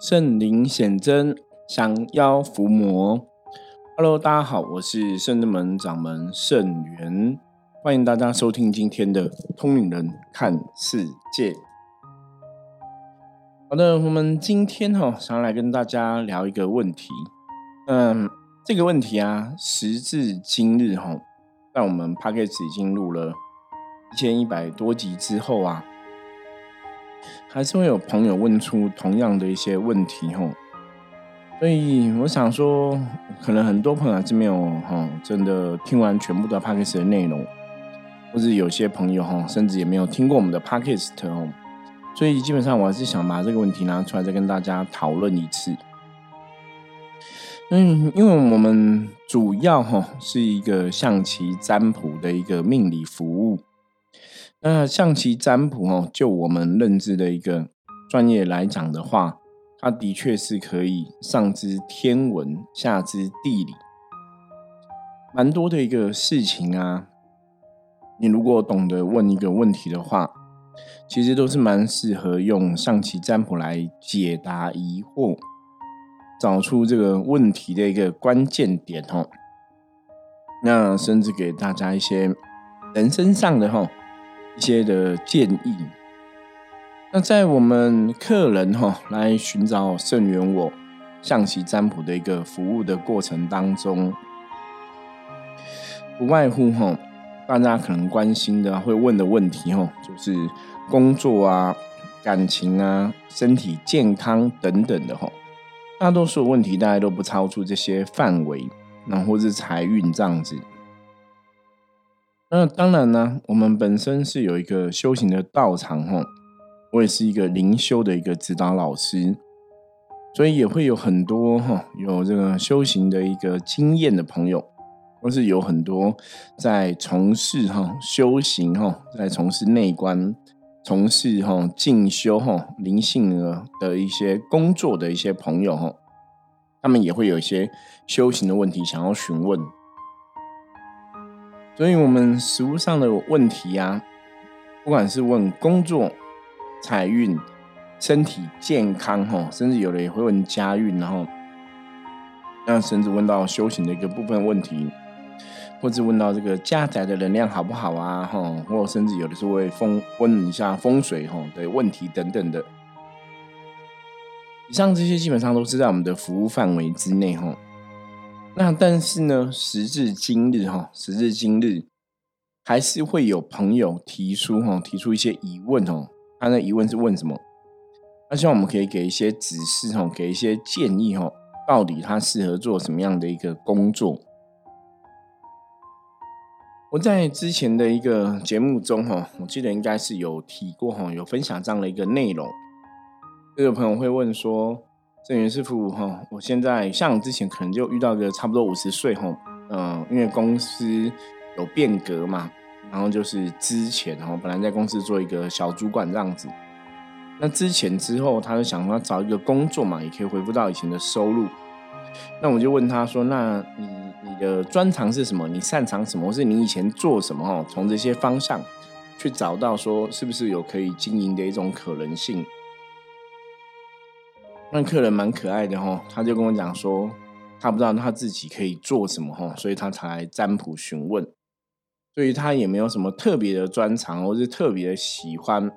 圣灵显真，降妖伏魔。Hello，大家好，我是圣真门掌门圣元，欢迎大家收听今天的通灵人看世界。好的，我们今天哈想来跟大家聊一个问题。嗯，这个问题啊，时至今日哈，在我们 p a c k a g e 已经录了一千一百多集之后啊。还是会有朋友问出同样的一些问题吼，所以我想说，可能很多朋友还是没有哈，真的听完全部的 p a c k a g e 的内容，或者有些朋友哈，甚至也没有听过我们的 p a c k a g e 哦，所以基本上我还是想把这个问题拿出来再跟大家讨论一次。嗯，因为我们主要哈是一个象棋占卜的一个命理服务。那象棋占卜哦，就我们认知的一个专业来讲的话，它的确是可以上知天文，下知地理，蛮多的一个事情啊。你如果懂得问一个问题的话，其实都是蛮适合用象棋占卜来解答疑惑，找出这个问题的一个关键点哦。那甚至给大家一些人生上的哈。一些的建议。那在我们客人哈来寻找圣元我象棋占卜的一个服务的过程当中，不外乎哈大家可能关心的会问的问题哈，就是工作啊、感情啊、身体健康等等的哈。大多数问题大家都不超出这些范围，那或是财运这样子。那当然呢，我们本身是有一个修行的道场哈，我也是一个灵修的一个指导老师，所以也会有很多哈有这个修行的一个经验的朋友，或是有很多在从事哈修行哈，在从事内观、从事哈进修哈灵性的的一些工作的一些朋友哈，他们也会有一些修行的问题想要询问。所以，我们食物上的问题啊，不管是问工作、财运、身体健康，哈，甚至有的也会问家运，然后，那甚至问到修行的一个部分问题，或者问到这个家宅的能量好不好啊，哈，或甚至有的时候会风问一下风水，哈的问题等等的。以上这些基本上都是在我们的服务范围之内，哈。那但是呢，时至今日哈，时至今日，还是会有朋友提出哈，提出一些疑问哦。他的疑问是问什么？他希望我们可以给一些指示哈，给一些建议哈，到底他适合做什么样的一个工作？我在之前的一个节目中哈，我记得应该是有提过哈，有分享这样的一个内容。这个朋友会问说。郑源师傅哈，我现在像之前可能就遇到个差不多五十岁哈，嗯，因为公司有变革嘛，然后就是之前哈，本来在公司做一个小主管这样子，那之前之后他就想说找一个工作嘛，也可以恢复到以前的收入。那我就问他说：“那你你的专长是什么？你擅长什么？或是你以前做什么？哈，从这些方向去找到说是不是有可以经营的一种可能性。”那客人蛮可爱的哈，他就跟我讲说，他不知道他自己可以做什么哈，所以他才来占卜询问。对于他也没有什么特别的专长，或是特别的喜欢。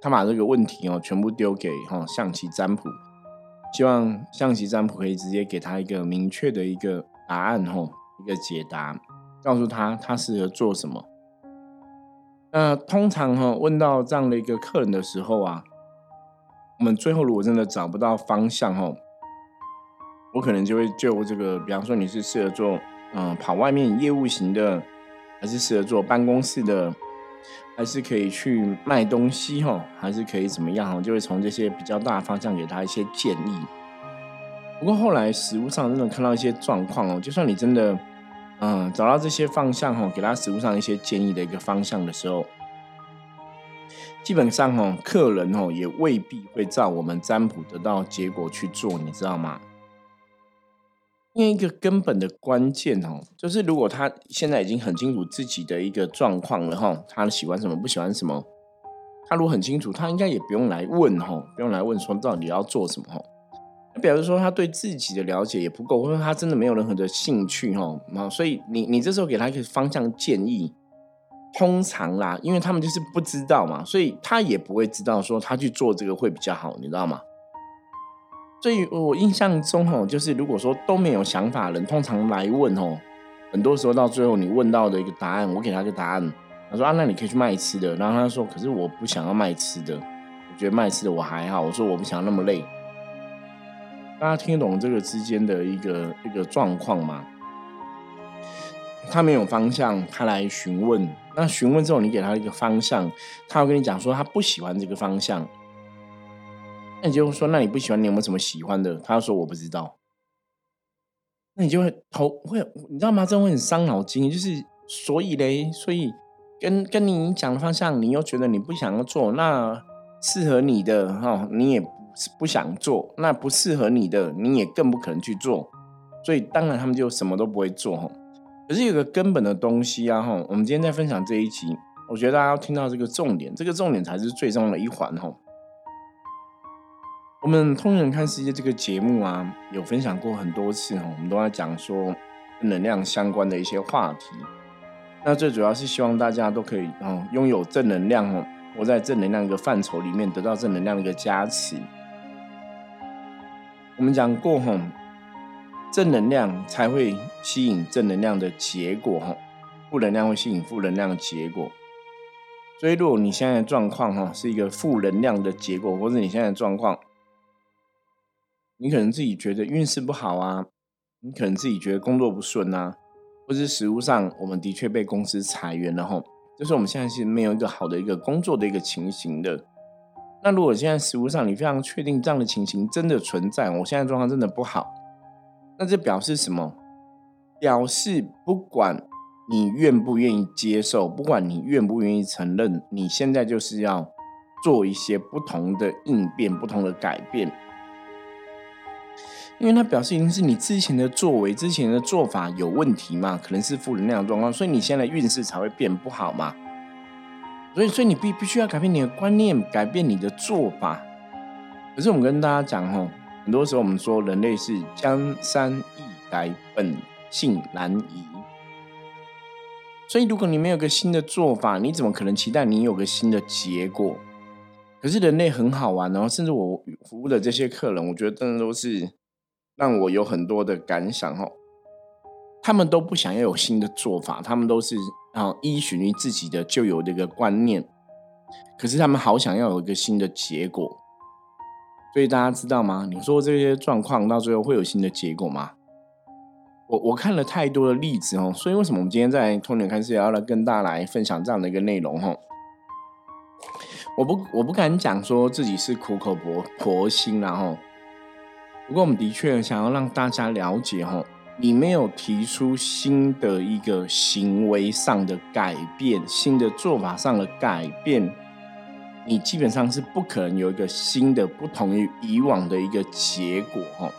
他把这个问题哦全部丢给哈象棋占卜，希望象棋占卜可以直接给他一个明确的一个答案哈，一个解答，告诉他他适合做什么。那通常哈问到这样的一个客人的时候啊。我们最后如果真的找不到方向哈，我可能就会就这个，比方说你是适合做嗯跑外面业务型的，还是适合做办公室的，还是可以去卖东西哈，还是可以怎么样哈，就会从这些比较大方向给他一些建议。不过后来实物上真的看到一些状况哦，就算你真的嗯找到这些方向哈，给他实物上一些建议的一个方向的时候。基本上哦，客人哦也未必会照我们占卜得到结果去做，你知道吗？因为一个根本的关键哦，就是如果他现在已经很清楚自己的一个状况了哈，他喜欢什么不喜欢什么，他如果很清楚，他应该也不用来问哈，不用来问说到底要做什么哈，表示说他对自己的了解也不够，或者他真的没有任何的兴趣哈。啊，所以你你这时候给他一个方向建议，通常啦，因为他们就是不知道嘛，所以他也不会知道说他去做这个会比较好，你知道吗？所以我印象中吼，就是如果说都没有想法人，通常来问吼，很多时候到最后你问到的一个答案，我给他个答案，他说啊，那你可以去卖吃的。然后他说，可是我不想要卖吃的，我觉得卖吃的我还好。我说我不想要那么累。大家听得懂这个之间的一个一个状况吗？他没有方向，他来询问。那询问之后，你给他一个方向，他会跟你讲说他不喜欢这个方向。那你就说，那你不喜欢，你有没有什么喜欢的？他说我不知道。那你就会头会，你知道吗？这会很伤脑筋。就是所以嘞，所以跟跟你讲的方向，你又觉得你不想要做，那适合你的哈，你也不想做。那不适合你的，你也更不可能去做。所以当然他们就什么都不会做哈。可是有个根本的东西啊哈，我们今天在分享这一集，我觉得大家要听到这个重点，这个重点才是最重要的一环哈。我们通人看世界这个节目啊，有分享过很多次哈，我们都在讲说能量相关的一些话题。那最主要是希望大家都可以哦，拥有正能量哦，活在正能量一个范畴里面，得到正能量的一个加持。我们讲过哈，正能量才会吸引正能量的结果哈，负能量会吸引负能量的结果。所以如果你现在的状况哈是一个负能量的结果，或者你现在的状况，你可能自己觉得运势不好啊，你可能自己觉得工作不顺啊，或是实物上我们的确被公司裁员了哈，就是我们现在是没有一个好的一个工作的一个情形的。那如果现在实物上你非常确定这样的情形真的存在，我现在状况真的不好，那这表示什么？表示不管你愿不愿意接受，不管你愿不愿意承认，你现在就是要做一些不同的应变，不同的改变。因为它表示一定是你之前的作为、之前的做法有问题嘛，可能是负能量状况，所以你现在运势才会变不好嘛。所以，所以你必必须要改变你的观念，改变你的做法。可是我们跟大家讲吼，很多时候我们说人类是江山易改，本性难移。所以，如果你没有个新的做法，你怎么可能期待你有个新的结果？可是人类很好玩，然后甚至我服务的这些客人，我觉得真的都是。让我有很多的感想哦，他们都不想要有新的做法，他们都是啊依循于自己的旧有的一个观念，可是他们好想要有一个新的结果，所以大家知道吗？你说这些状况到最后会有新的结果吗？我我看了太多的例子哦，所以为什么我们今天在通联开始要来跟大家来分享这样的一个内容哈？我不我不敢讲说自己是苦口婆婆心然后。不过，我们的确想要让大家了解，哈，你没有提出新的一个行为上的改变，新的做法上的改变，你基本上是不可能有一个新的、不同于以往的一个结果，哈。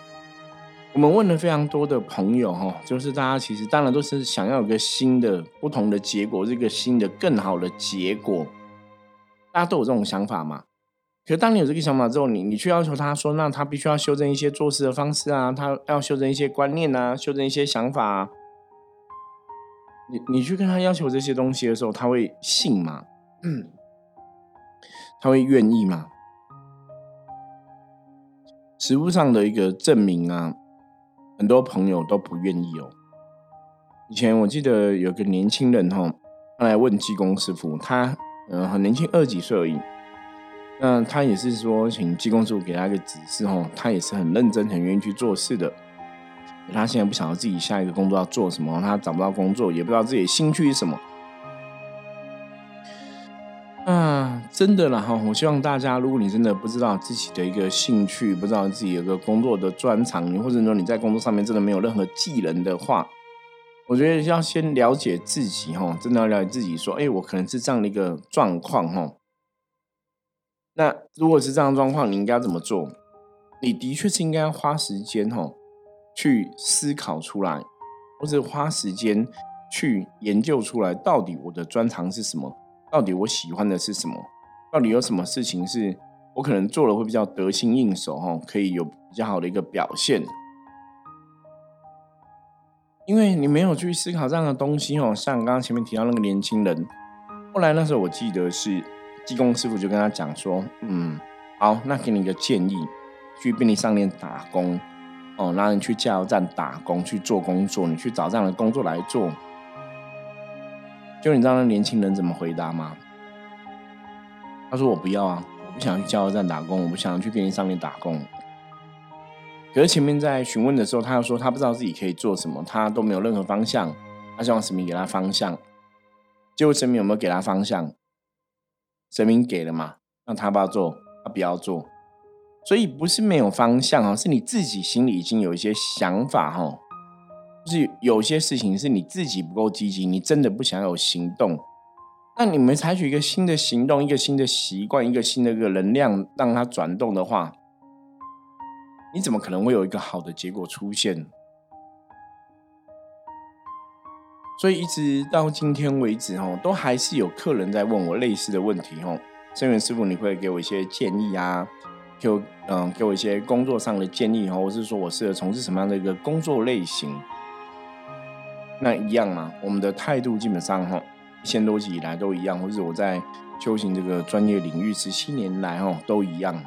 我们问了非常多的朋友，哈，就是大家其实当然都是想要有个新的、不同的结果，这个新的、更好的结果，大家都有这种想法嘛？可当你有这个想法之后，你你去要求他说，那他必须要修正一些做事的方式啊，他要修正一些观念啊，修正一些想法。啊。你你去跟他要求这些东西的时候，他会信吗？嗯，他会愿意吗？实物上的一个证明啊，很多朋友都不愿意哦。以前我记得有个年轻人哈，他来问技工师傅，他嗯很年轻，二十几岁而已。那他也是说，请技工师傅给他一个指示哦，他也是很认真、很愿意去做事的。他现在不晓得自己下一个工作要做什么，他找不到工作，也不知道自己的兴趣是什么。真的啦哈！我希望大家，如果你真的不知道自己的一个兴趣，不知道自己有个工作的专长，你或者说你在工作上面真的没有任何技能的话，我觉得要先了解自己哈，真的要了解自己，说，哎，我可能是这样的一个状况哈。那如果是这样状况，你应该怎么做？你的确是应该花时间哈，去思考出来，或者花时间去研究出来，到底我的专长是什么？到底我喜欢的是什么？到底有什么事情是我可能做了会比较得心应手哦，可以有比较好的一个表现。因为你没有去思考这样的东西哦，像刚刚前面提到那个年轻人，后来那时候我记得是技工师傅就跟他讲说，嗯，好，那给你一个建议，去便利商店打工哦，那你去加油站打工去做工作，你去找这样的工作来做。就你知道那年轻人怎么回答吗？他说我不要啊，我不想去加油站打工，我不想去便利商店打工。可是前面在询问的时候，他又说他不知道自己可以做什么，他都没有任何方向。他希望神明给他方向。结果神明有没有给他方向？神明给了嘛？让他不要做，他不要做。所以不是没有方向哦，是你自己心里已经有一些想法哈。就是有些事情是你自己不够积极，你真的不想有行动。那你们采取一个新的行动，一个新的习惯，一个新的一个能量，让它转动的话。你怎么可能会有一个好的结果出现？所以一直到今天为止，哦，都还是有客人在问我类似的问题，哦，生源师傅，你会给我一些建议啊？给我嗯，给我一些工作上的建议，哦，或是说我适合从事什么样的一个工作类型？那一样嘛，我们的态度基本上，哈，一千多集以来都一样，或者我在修行这个专业领域十七年来，哦，都一样。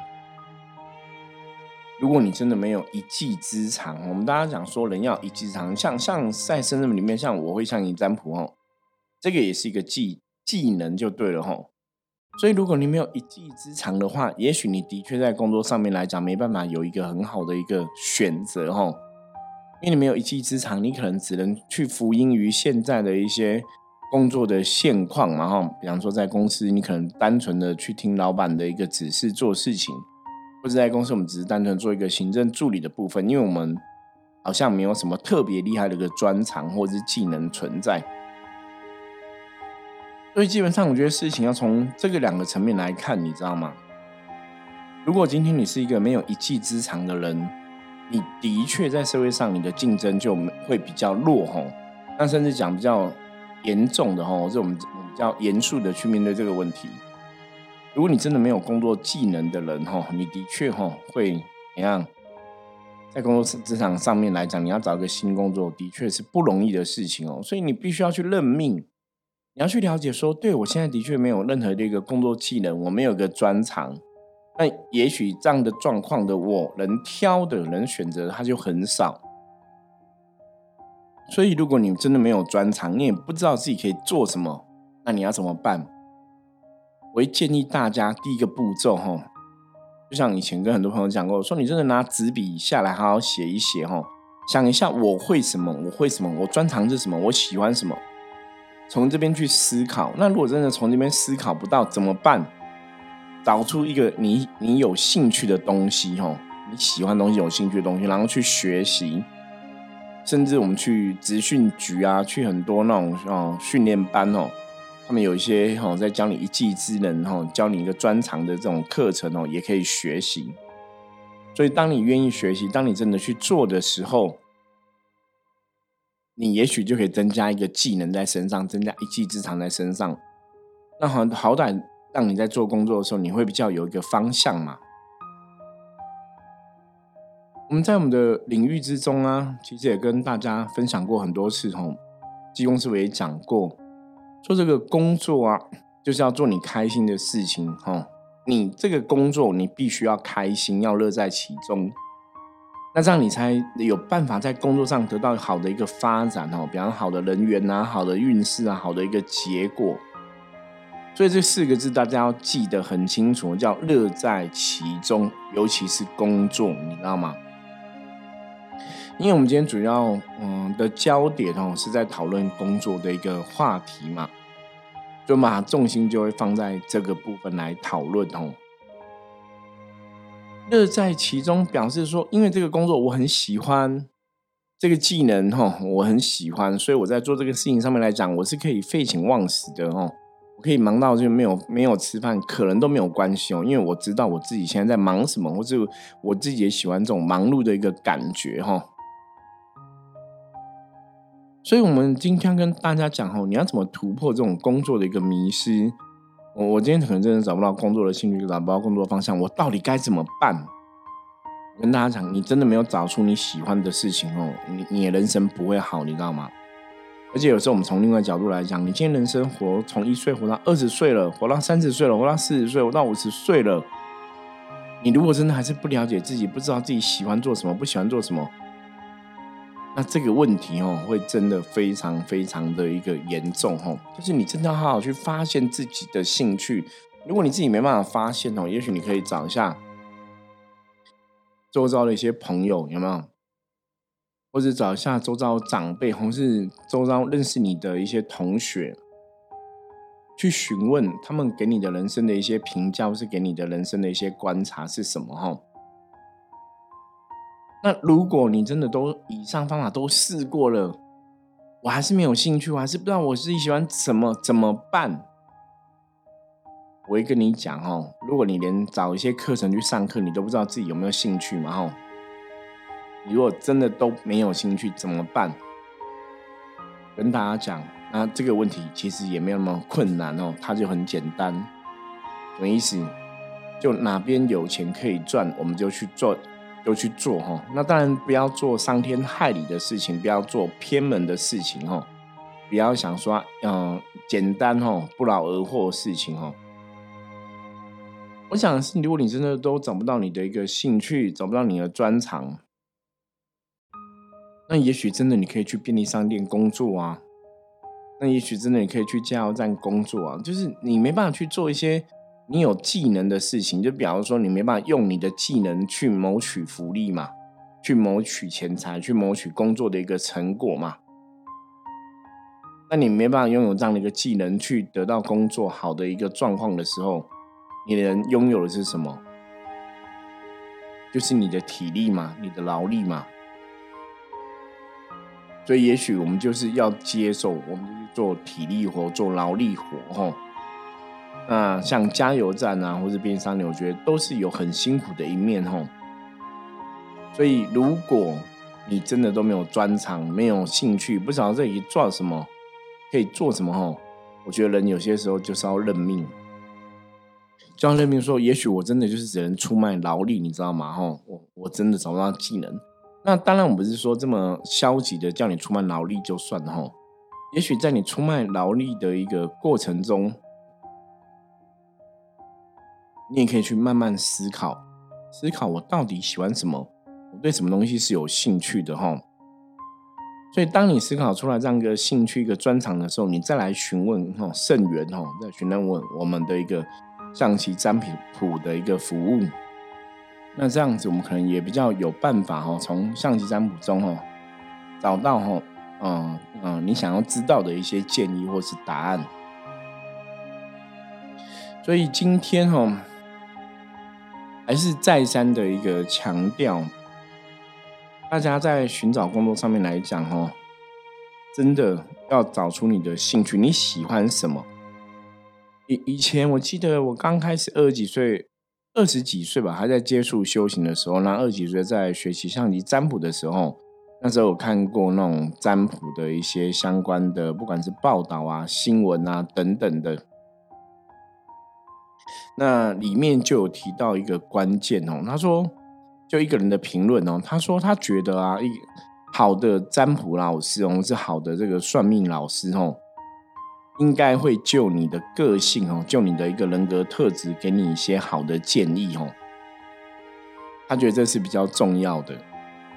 如果你真的没有一技之长，我们大家讲说人要一技之长，像像在生日里面，像我会向你占卜哦，这个也是一个技技能就对了吼。所以如果你没有一技之长的话，也许你的确在工作上面来讲没办法有一个很好的一个选择吼，因为你没有一技之长，你可能只能去服膺于现在的一些工作的现况嘛哈。比方说在公司，你可能单纯的去听老板的一个指示做事情。或者在公司，我们只是单纯做一个行政助理的部分，因为我们好像没有什么特别厉害的一个专长或者是技能存在。所以基本上，我觉得事情要从这个两个层面来看，你知道吗？如果今天你是一个没有一技之长的人，你的确在社会上你的竞争就会比较弱吼。那甚至讲比较严重的哈，是我们比较严肃的去面对这个问题。如果你真的没有工作技能的人哈，你的确哈会怎样？在工作职场上面来讲，你要找一个新工作，的确是不容易的事情哦。所以你必须要去认命，你要去了解说，对我现在的确没有任何的一个工作技能，我没有个专长。那也许这样的状况的我，能挑的人选择他就很少。所以如果你真的没有专长，你也不知道自己可以做什么，那你要怎么办？我会建议大家第一个步骤，哈，就像以前跟很多朋友讲过，说你真的拿纸笔下来好好写一写，哈，想一下我会什么，我会什么，我专长是什么，我喜欢什么，从这边去思考。那如果真的从这边思考不到怎么办？找出一个你你有兴趣的东西，哈，你喜欢东西、有兴趣的东西，然后去学习。甚至我们去职训局啊，去很多那种哦训练班哦。他们有一些哈，在教你一技之能哈，教你一个专长的这种课程哦，也可以学习。所以，当你愿意学习，当你真的去做的时候，你也许就可以增加一个技能在身上，增加一技之长在身上。那好，好歹让你在做工作的时候，你会比较有一个方向嘛。我们在我们的领域之中啊，其实也跟大家分享过很多次，吼，技工师傅也讲过。做这个工作啊，就是要做你开心的事情哈。你这个工作，你必须要开心，要乐在其中。那这样你才有办法在工作上得到好的一个发展哦，比方好的人缘啊，好的运势啊，好的一个结果。所以这四个字大家要记得很清楚，叫乐在其中，尤其是工作，你知道吗？因为我们今天主要嗯的焦点哦是在讨论工作的一个话题嘛，就把重心就会放在这个部分来讨论哦。乐在其中表示说，因为这个工作我很喜欢，这个技能哈我很喜欢，所以我在做这个事情上面来讲，我是可以废寝忘食的哦，我可以忙到就没有没有吃饭，可能都没有关系哦，因为我知道我自己现在在忙什么，或者我自己也喜欢这种忙碌的一个感觉哈。所以，我们今天跟大家讲哦，你要怎么突破这种工作的一个迷失？我我今天可能真的找不到工作的兴趣，找不到工作方向，我到底该怎么办？跟大家讲，你真的没有找出你喜欢的事情哦，你你的人生不会好，你知道吗？而且有时候我们从另外角度来讲，你今天人生活从一岁活到二十岁了，活到三十岁了，活到四十岁，活到五十岁了，你如果真的还是不了解自己，不知道自己喜欢做什么，不喜欢做什么，那这个问题哦，会真的非常非常的一个严重哦。就是你真的要好好去发现自己的兴趣，如果你自己没办法发现哦，也许你可以找一下。周遭的一些朋友有没有？或者找一下周遭长辈，或是周遭认识你的一些同学，去询问他们给你的人生的一些评价，或是给你的人生的一些观察是什么？哈。那如果你真的都以上方法都试过了，我还是没有兴趣，我还是不知道我自己喜欢什么，怎么办？我会跟你讲哦，如果你连找一些课程去上课，你都不知道自己有没有兴趣嘛？吼，你如果真的都没有兴趣怎么办？跟大家讲，那这个问题其实也没有那么困难哦，它就很简单。什么意思？就哪边有钱可以赚，我们就去做，都去做哈。那当然不要做伤天害理的事情，不要做偏门的事情哈。不要想说，嗯，简单哦，不劳而获的事情哦。我想是，如果你真的都找不到你的一个兴趣，找不到你的专长，那也许真的你可以去便利商店工作啊。那也许真的你可以去加油站工作啊。就是你没办法去做一些你有技能的事情，就比方说你没办法用你的技能去谋取福利嘛，去谋取钱财，去谋取工作的一个成果嘛。那你没办法拥有这样的一个技能去得到工作好的一个状况的时候。你能拥有的是什么？就是你的体力嘛，你的劳力嘛。所以，也许我们就是要接受，我们就是做体力活、做劳力活，哈。那像加油站啊，或者边商店，我觉得都是有很辛苦的一面，哈。所以，如果你真的都没有专长、没有兴趣，不知道这里做什么，可以做什么，哈，我觉得人有些时候就是要认命。就像任命说：“也许我真的就是只能出卖劳力，你知道吗？哈，我我真的找不到技能。那当然，我不是说这么消极的叫你出卖劳力就算了哈。也许在你出卖劳力的一个过程中，你也可以去慢慢思考，思考我到底喜欢什么，我对什么东西是有兴趣的哈。所以，当你思考出来这样一个兴趣、一个专长的时候，你再来询问哈圣元哈，再询问问我们的一个。”象棋占卜的一个服务，那这样子我们可能也比较有办法哈，从象棋占卜中哈找到哈，嗯嗯，你想要知道的一些建议或是答案。所以今天哈，还是再三的一个强调，大家在寻找工作上面来讲哦，真的要找出你的兴趣，你喜欢什么。以以前我记得我刚开始二十几岁，二十几岁吧，还在接触修行的时候，那二十几岁在学习象棋占卜的时候，那时候我看过那种占卜的一些相关的，不管是报道啊、新闻啊等等的，那里面就有提到一个关键哦，他说，就一个人的评论哦，他说他觉得啊，一好的占卜老师哦，是好的这个算命老师哦。应该会就你的个性哦，就你的一个人格特质，给你一些好的建议哦。他觉得这是比较重要的，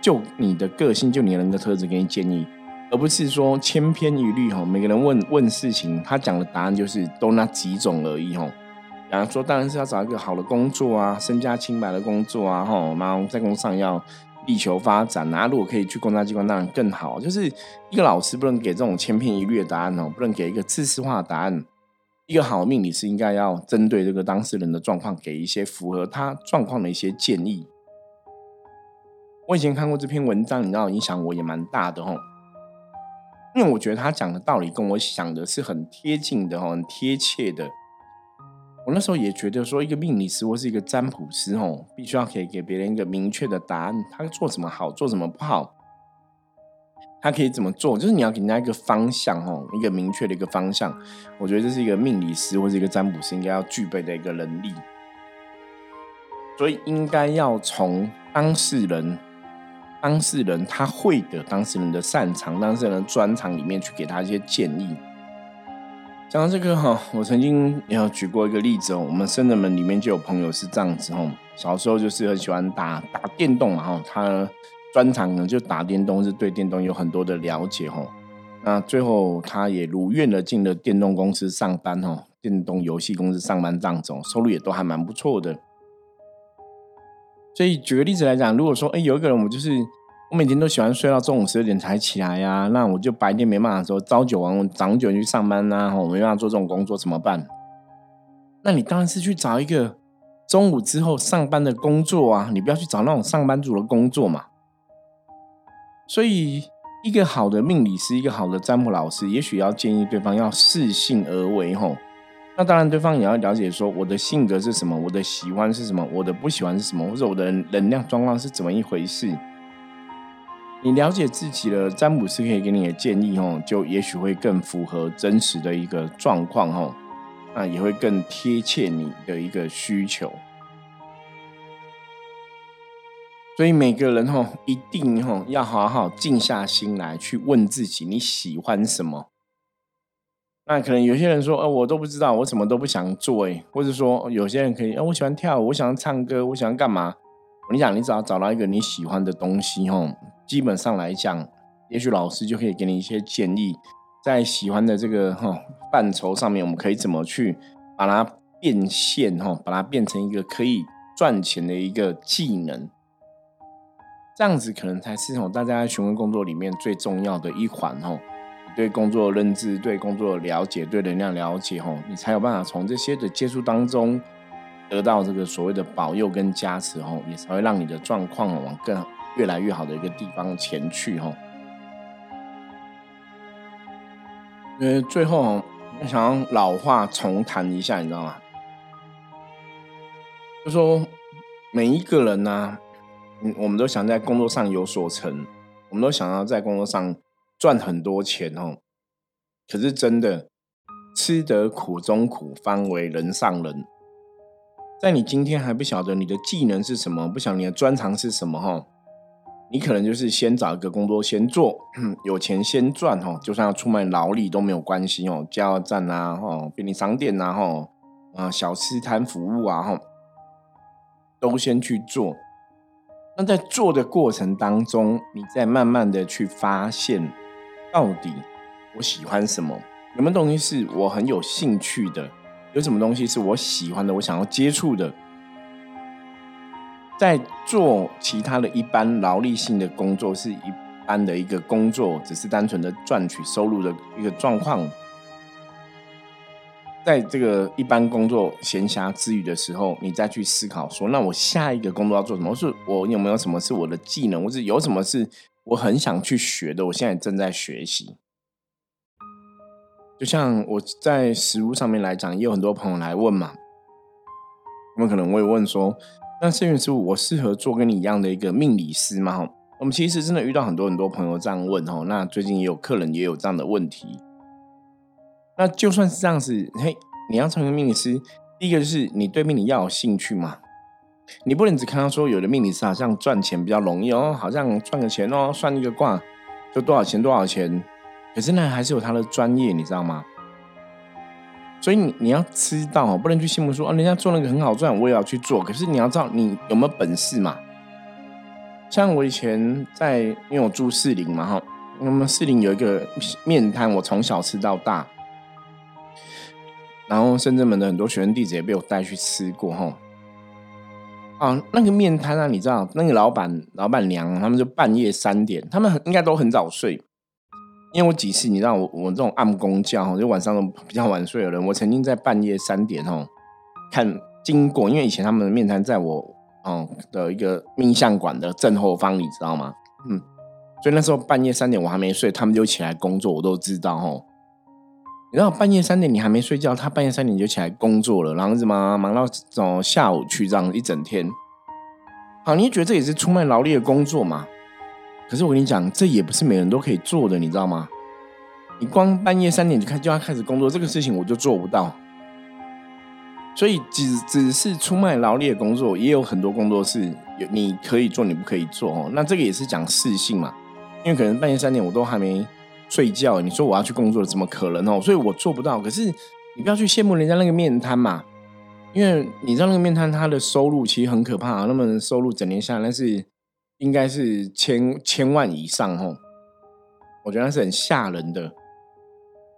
就你的个性，就你的人格特质给你建议，而不是说千篇一律哈。每个人问问事情，他讲的答案就是都那几种而已哈。然后说，当然是要找一个好的工作啊，身家清白的工作啊，哈，然后在工上要。力求发展啊，如果可以去公家机关，当然更好。就是一个老师不能给这种千篇一律的答案哦，不能给一个知识化的答案。一个好命理师应该要针对这个当事人的状况，给一些符合他状况的一些建议。我以前看过这篇文章，你知道影响我也蛮大的哦，因为我觉得他讲的道理跟我想的是很贴近的哦，很贴切的。我那时候也觉得说，一个命理师或是一个占卜师哦，必须要可以给别人一个明确的答案，他做什么好，做什么不好。他可以怎么做？就是你要给人家一个方向哦，一个明确的一个方向。我觉得这是一个命理师或者一个占卜师应该要具备的一个能力。所以应该要从当事人、当事人他会的、当事人的擅长、当事人的专长里面去给他一些建议。讲到这个哈，我曾经有举过一个例子哦，我们生人们里面就有朋友是这样子哦，小时候就是很喜欢打打电动嘛哈，他。专长呢，就打电动，是对电动有很多的了解哈。那最后他也如愿的进了电动公司上班哈，电动游戏公司上班这样子，收入也都还蛮不错的。所以举个例子来讲，如果说哎有一个人，我就是我每天都喜欢睡到中午十二点才起来呀，那我就白天没办法说朝九晚五，早九去上班呐，我没办法做这种工作怎么办？那你当然是去找一个中午之后上班的工作啊，你不要去找那种上班族的工作嘛。所以，一个好的命理师，一个好的占卜老师，也许要建议对方要适性而为吼。那当然，对方也要了解说我的性格是什么，我的喜欢是什么，我的不喜欢是什么，或者我的能量状况是怎么一回事。你了解自己的占卜师可以给你的建议哦，就也许会更符合真实的一个状况哦，那也会更贴切你的一个需求。所以每个人哦一定吼要好好静下心来去问自己你喜欢什么。那可能有些人说，呃，我都不知道，我什么都不想做，哎，或者说有些人可以，呃，我喜欢跳舞，我想唱歌，我想干嘛？你想，你只要找到一个你喜欢的东西，吼，基本上来讲，也许老师就可以给你一些建议，在喜欢的这个哈范畴上面，我们可以怎么去把它变现，哈，把它变成一个可以赚钱的一个技能。这样子可能才是吼大家询问工作里面最重要的一环哦，对工作认知、对工作了解、对能量了解吼，你才有办法从这些的接触当中得到这个所谓的保佑跟加持吼，也才会让你的状况往更越来越好的一个地方前去哈。因为最后我想要老话重谈一下，你知道吗？就说每一个人呢。我们都想在工作上有所成，我们都想要在工作上赚很多钱哦。可是真的，吃得苦中苦，方为人上人。在你今天还不晓得你的技能是什么，不晓得你的专长是什么哈，你可能就是先找一个工作先做，有钱先赚哦，就算要出卖劳力都没有关系哦。加油站啊，哦，便利商店啊，哈，啊，小吃摊服务啊，哈，都先去做。那在做的过程当中，你再慢慢的去发现，到底我喜欢什么？有没有东西是我很有兴趣的？有什么东西是我喜欢的？我想要接触的？在做其他的一般劳力性的工作，是一般的一个工作，只是单纯的赚取收入的一个状况。在这个一般工作闲暇之余的时候，你再去思考说，那我下一个工作要做什么？是我有没有什么是我的技能，或是有什么是我很想去学的？我现在正在学习。就像我在食物上面来讲，也有很多朋友来问嘛，他们可能会问说，那圣元师傅，我适合做跟你一样的一个命理师吗？我们其实真的遇到很多很多朋友这样问哦。那最近也有客人也有这样的问题。那就算是这样子，嘿，你要成为命理师，第一个就是你对命理要有兴趣嘛。你不能只看到说有的命理师好像赚钱比较容易哦，好像赚个钱哦，算一个卦就多少钱多少钱。可是呢，还是有他的专业，你知道吗？所以你你要知道，不能去羡慕说啊，人家做那个很好赚，我也要去做。可是你要知道你有没有本事嘛。像我以前在，因为我住士林嘛哈，那么士林有一个面摊，我从小吃到大。然后深圳门的很多学生弟子也被我带去吃过哈，啊，那个面摊啊，你知道那个老板老板娘他们就半夜三点，他们很应该都很早睡，因为我几次你知道我我这种暗工匠就晚上都比较晚睡的人，我曾经在半夜三点哦看经过，因为以前他们的面摊在我嗯的一个命相馆的正后方，你知道吗？嗯，所以那时候半夜三点我还没睡，他们就起来工作，我都知道哦。然后半夜三点你还没睡觉，他半夜三点就起来工作了，然后什么忙到种下午去这样一整天。好，你觉得这也是出卖劳力的工作嘛？可是我跟你讲，这也不是每人都可以做的，你知道吗？你光半夜三点就开就要开始工作，这个事情我就做不到。所以只只是出卖劳力的工作，也有很多工作是有你可以做，你不可以做哦。那这个也是讲事性嘛，因为可能半夜三点我都还没睡觉，你说我要去工作，怎么可能哦？所以我做不到。可是你不要去羡慕人家那个面瘫嘛，因为你知道那个面瘫他的收入其实很可怕，那么收入整年下来那是应该是千千万以上哦，我觉得那是很吓人的。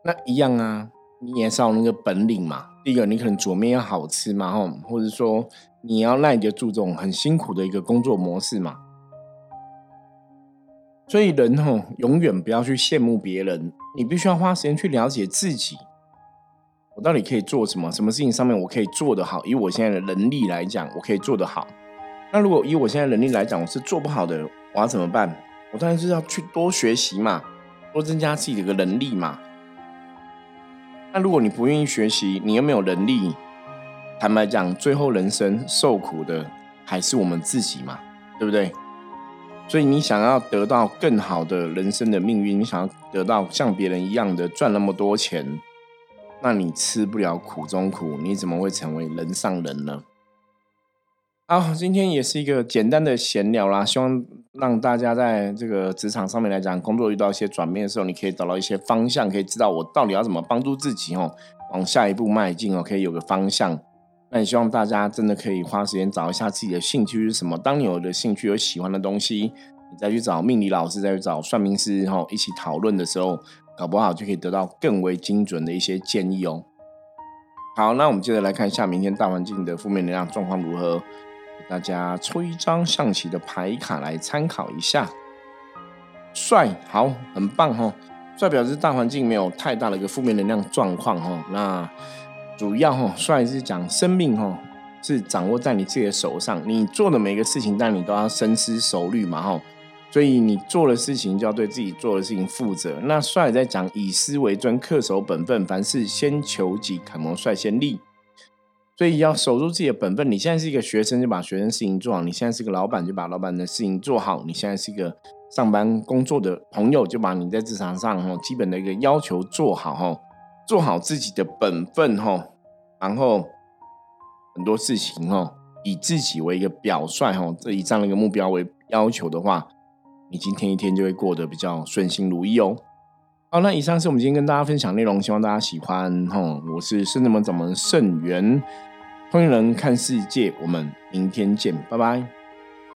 那一样啊，你也是要那个本领嘛。第一个，你可能煮面要好吃嘛，吼，或者说你要耐得住这种很辛苦的一个工作模式嘛。所以人吼，永远不要去羡慕别人，你必须要花时间去了解自己，我到底可以做什么？什么事情上面我可以做得好？以我现在的能力来讲，我可以做得好。那如果以我现在能力来讲，我是做不好的，我要怎么办？我当然是要去多学习嘛，多增加自己的一个能力嘛。那如果你不愿意学习，你又没有能力，坦白讲，最后人生受苦的还是我们自己嘛，对不对？所以你想要得到更好的人生的命运，你想要得到像别人一样的赚那么多钱，那你吃不了苦中苦，你怎么会成为人上人呢？好，今天也是一个简单的闲聊啦，希望让大家在这个职场上面来讲，工作遇到一些转变的时候，你可以找到一些方向，可以知道我到底要怎么帮助自己哦，往下一步迈进哦，可以有个方向。那也希望大家真的可以花时间找一下自己的兴趣是什么。当你有的兴趣有喜欢的东西，你再去找命理老师，再去找算命师哈，一起讨论的时候，搞不好就可以得到更为精准的一些建议哦。好，那我们接着来看一下明天大环境的负面能量状况如何。大家抽一张象棋的牌卡来参考一下。帅，好，很棒哈。帅表示大环境没有太大的一个负面能量状况哈。那主要哈，帅是讲生命哈，是掌握在你自己的手上。你做的每个事情，但你都要深思熟虑嘛哈。所以你做的事情就要对自己做的事情负责。那帅在讲以思为尊，恪守本分，凡事先求己，楷模率先立。所以要守住自己的本分。你现在是一个学生，就把学生事情做好；你现在是个老板，就把老板的事情做好；你现在是一个上班工作的朋友，就把你在职场上哈基本的一个要求做好哈，做好自己的本分哈。然后很多事情哈，以自己为一个表率哈，这以这样的一个目标为要求的话，你今天一天就会过得比较顺心如意哦。好，那以上是我们今天跟大家分享内容，希望大家喜欢哈。我是圣智门掌门圣元。欢迎人看世界，我们明天见，拜拜。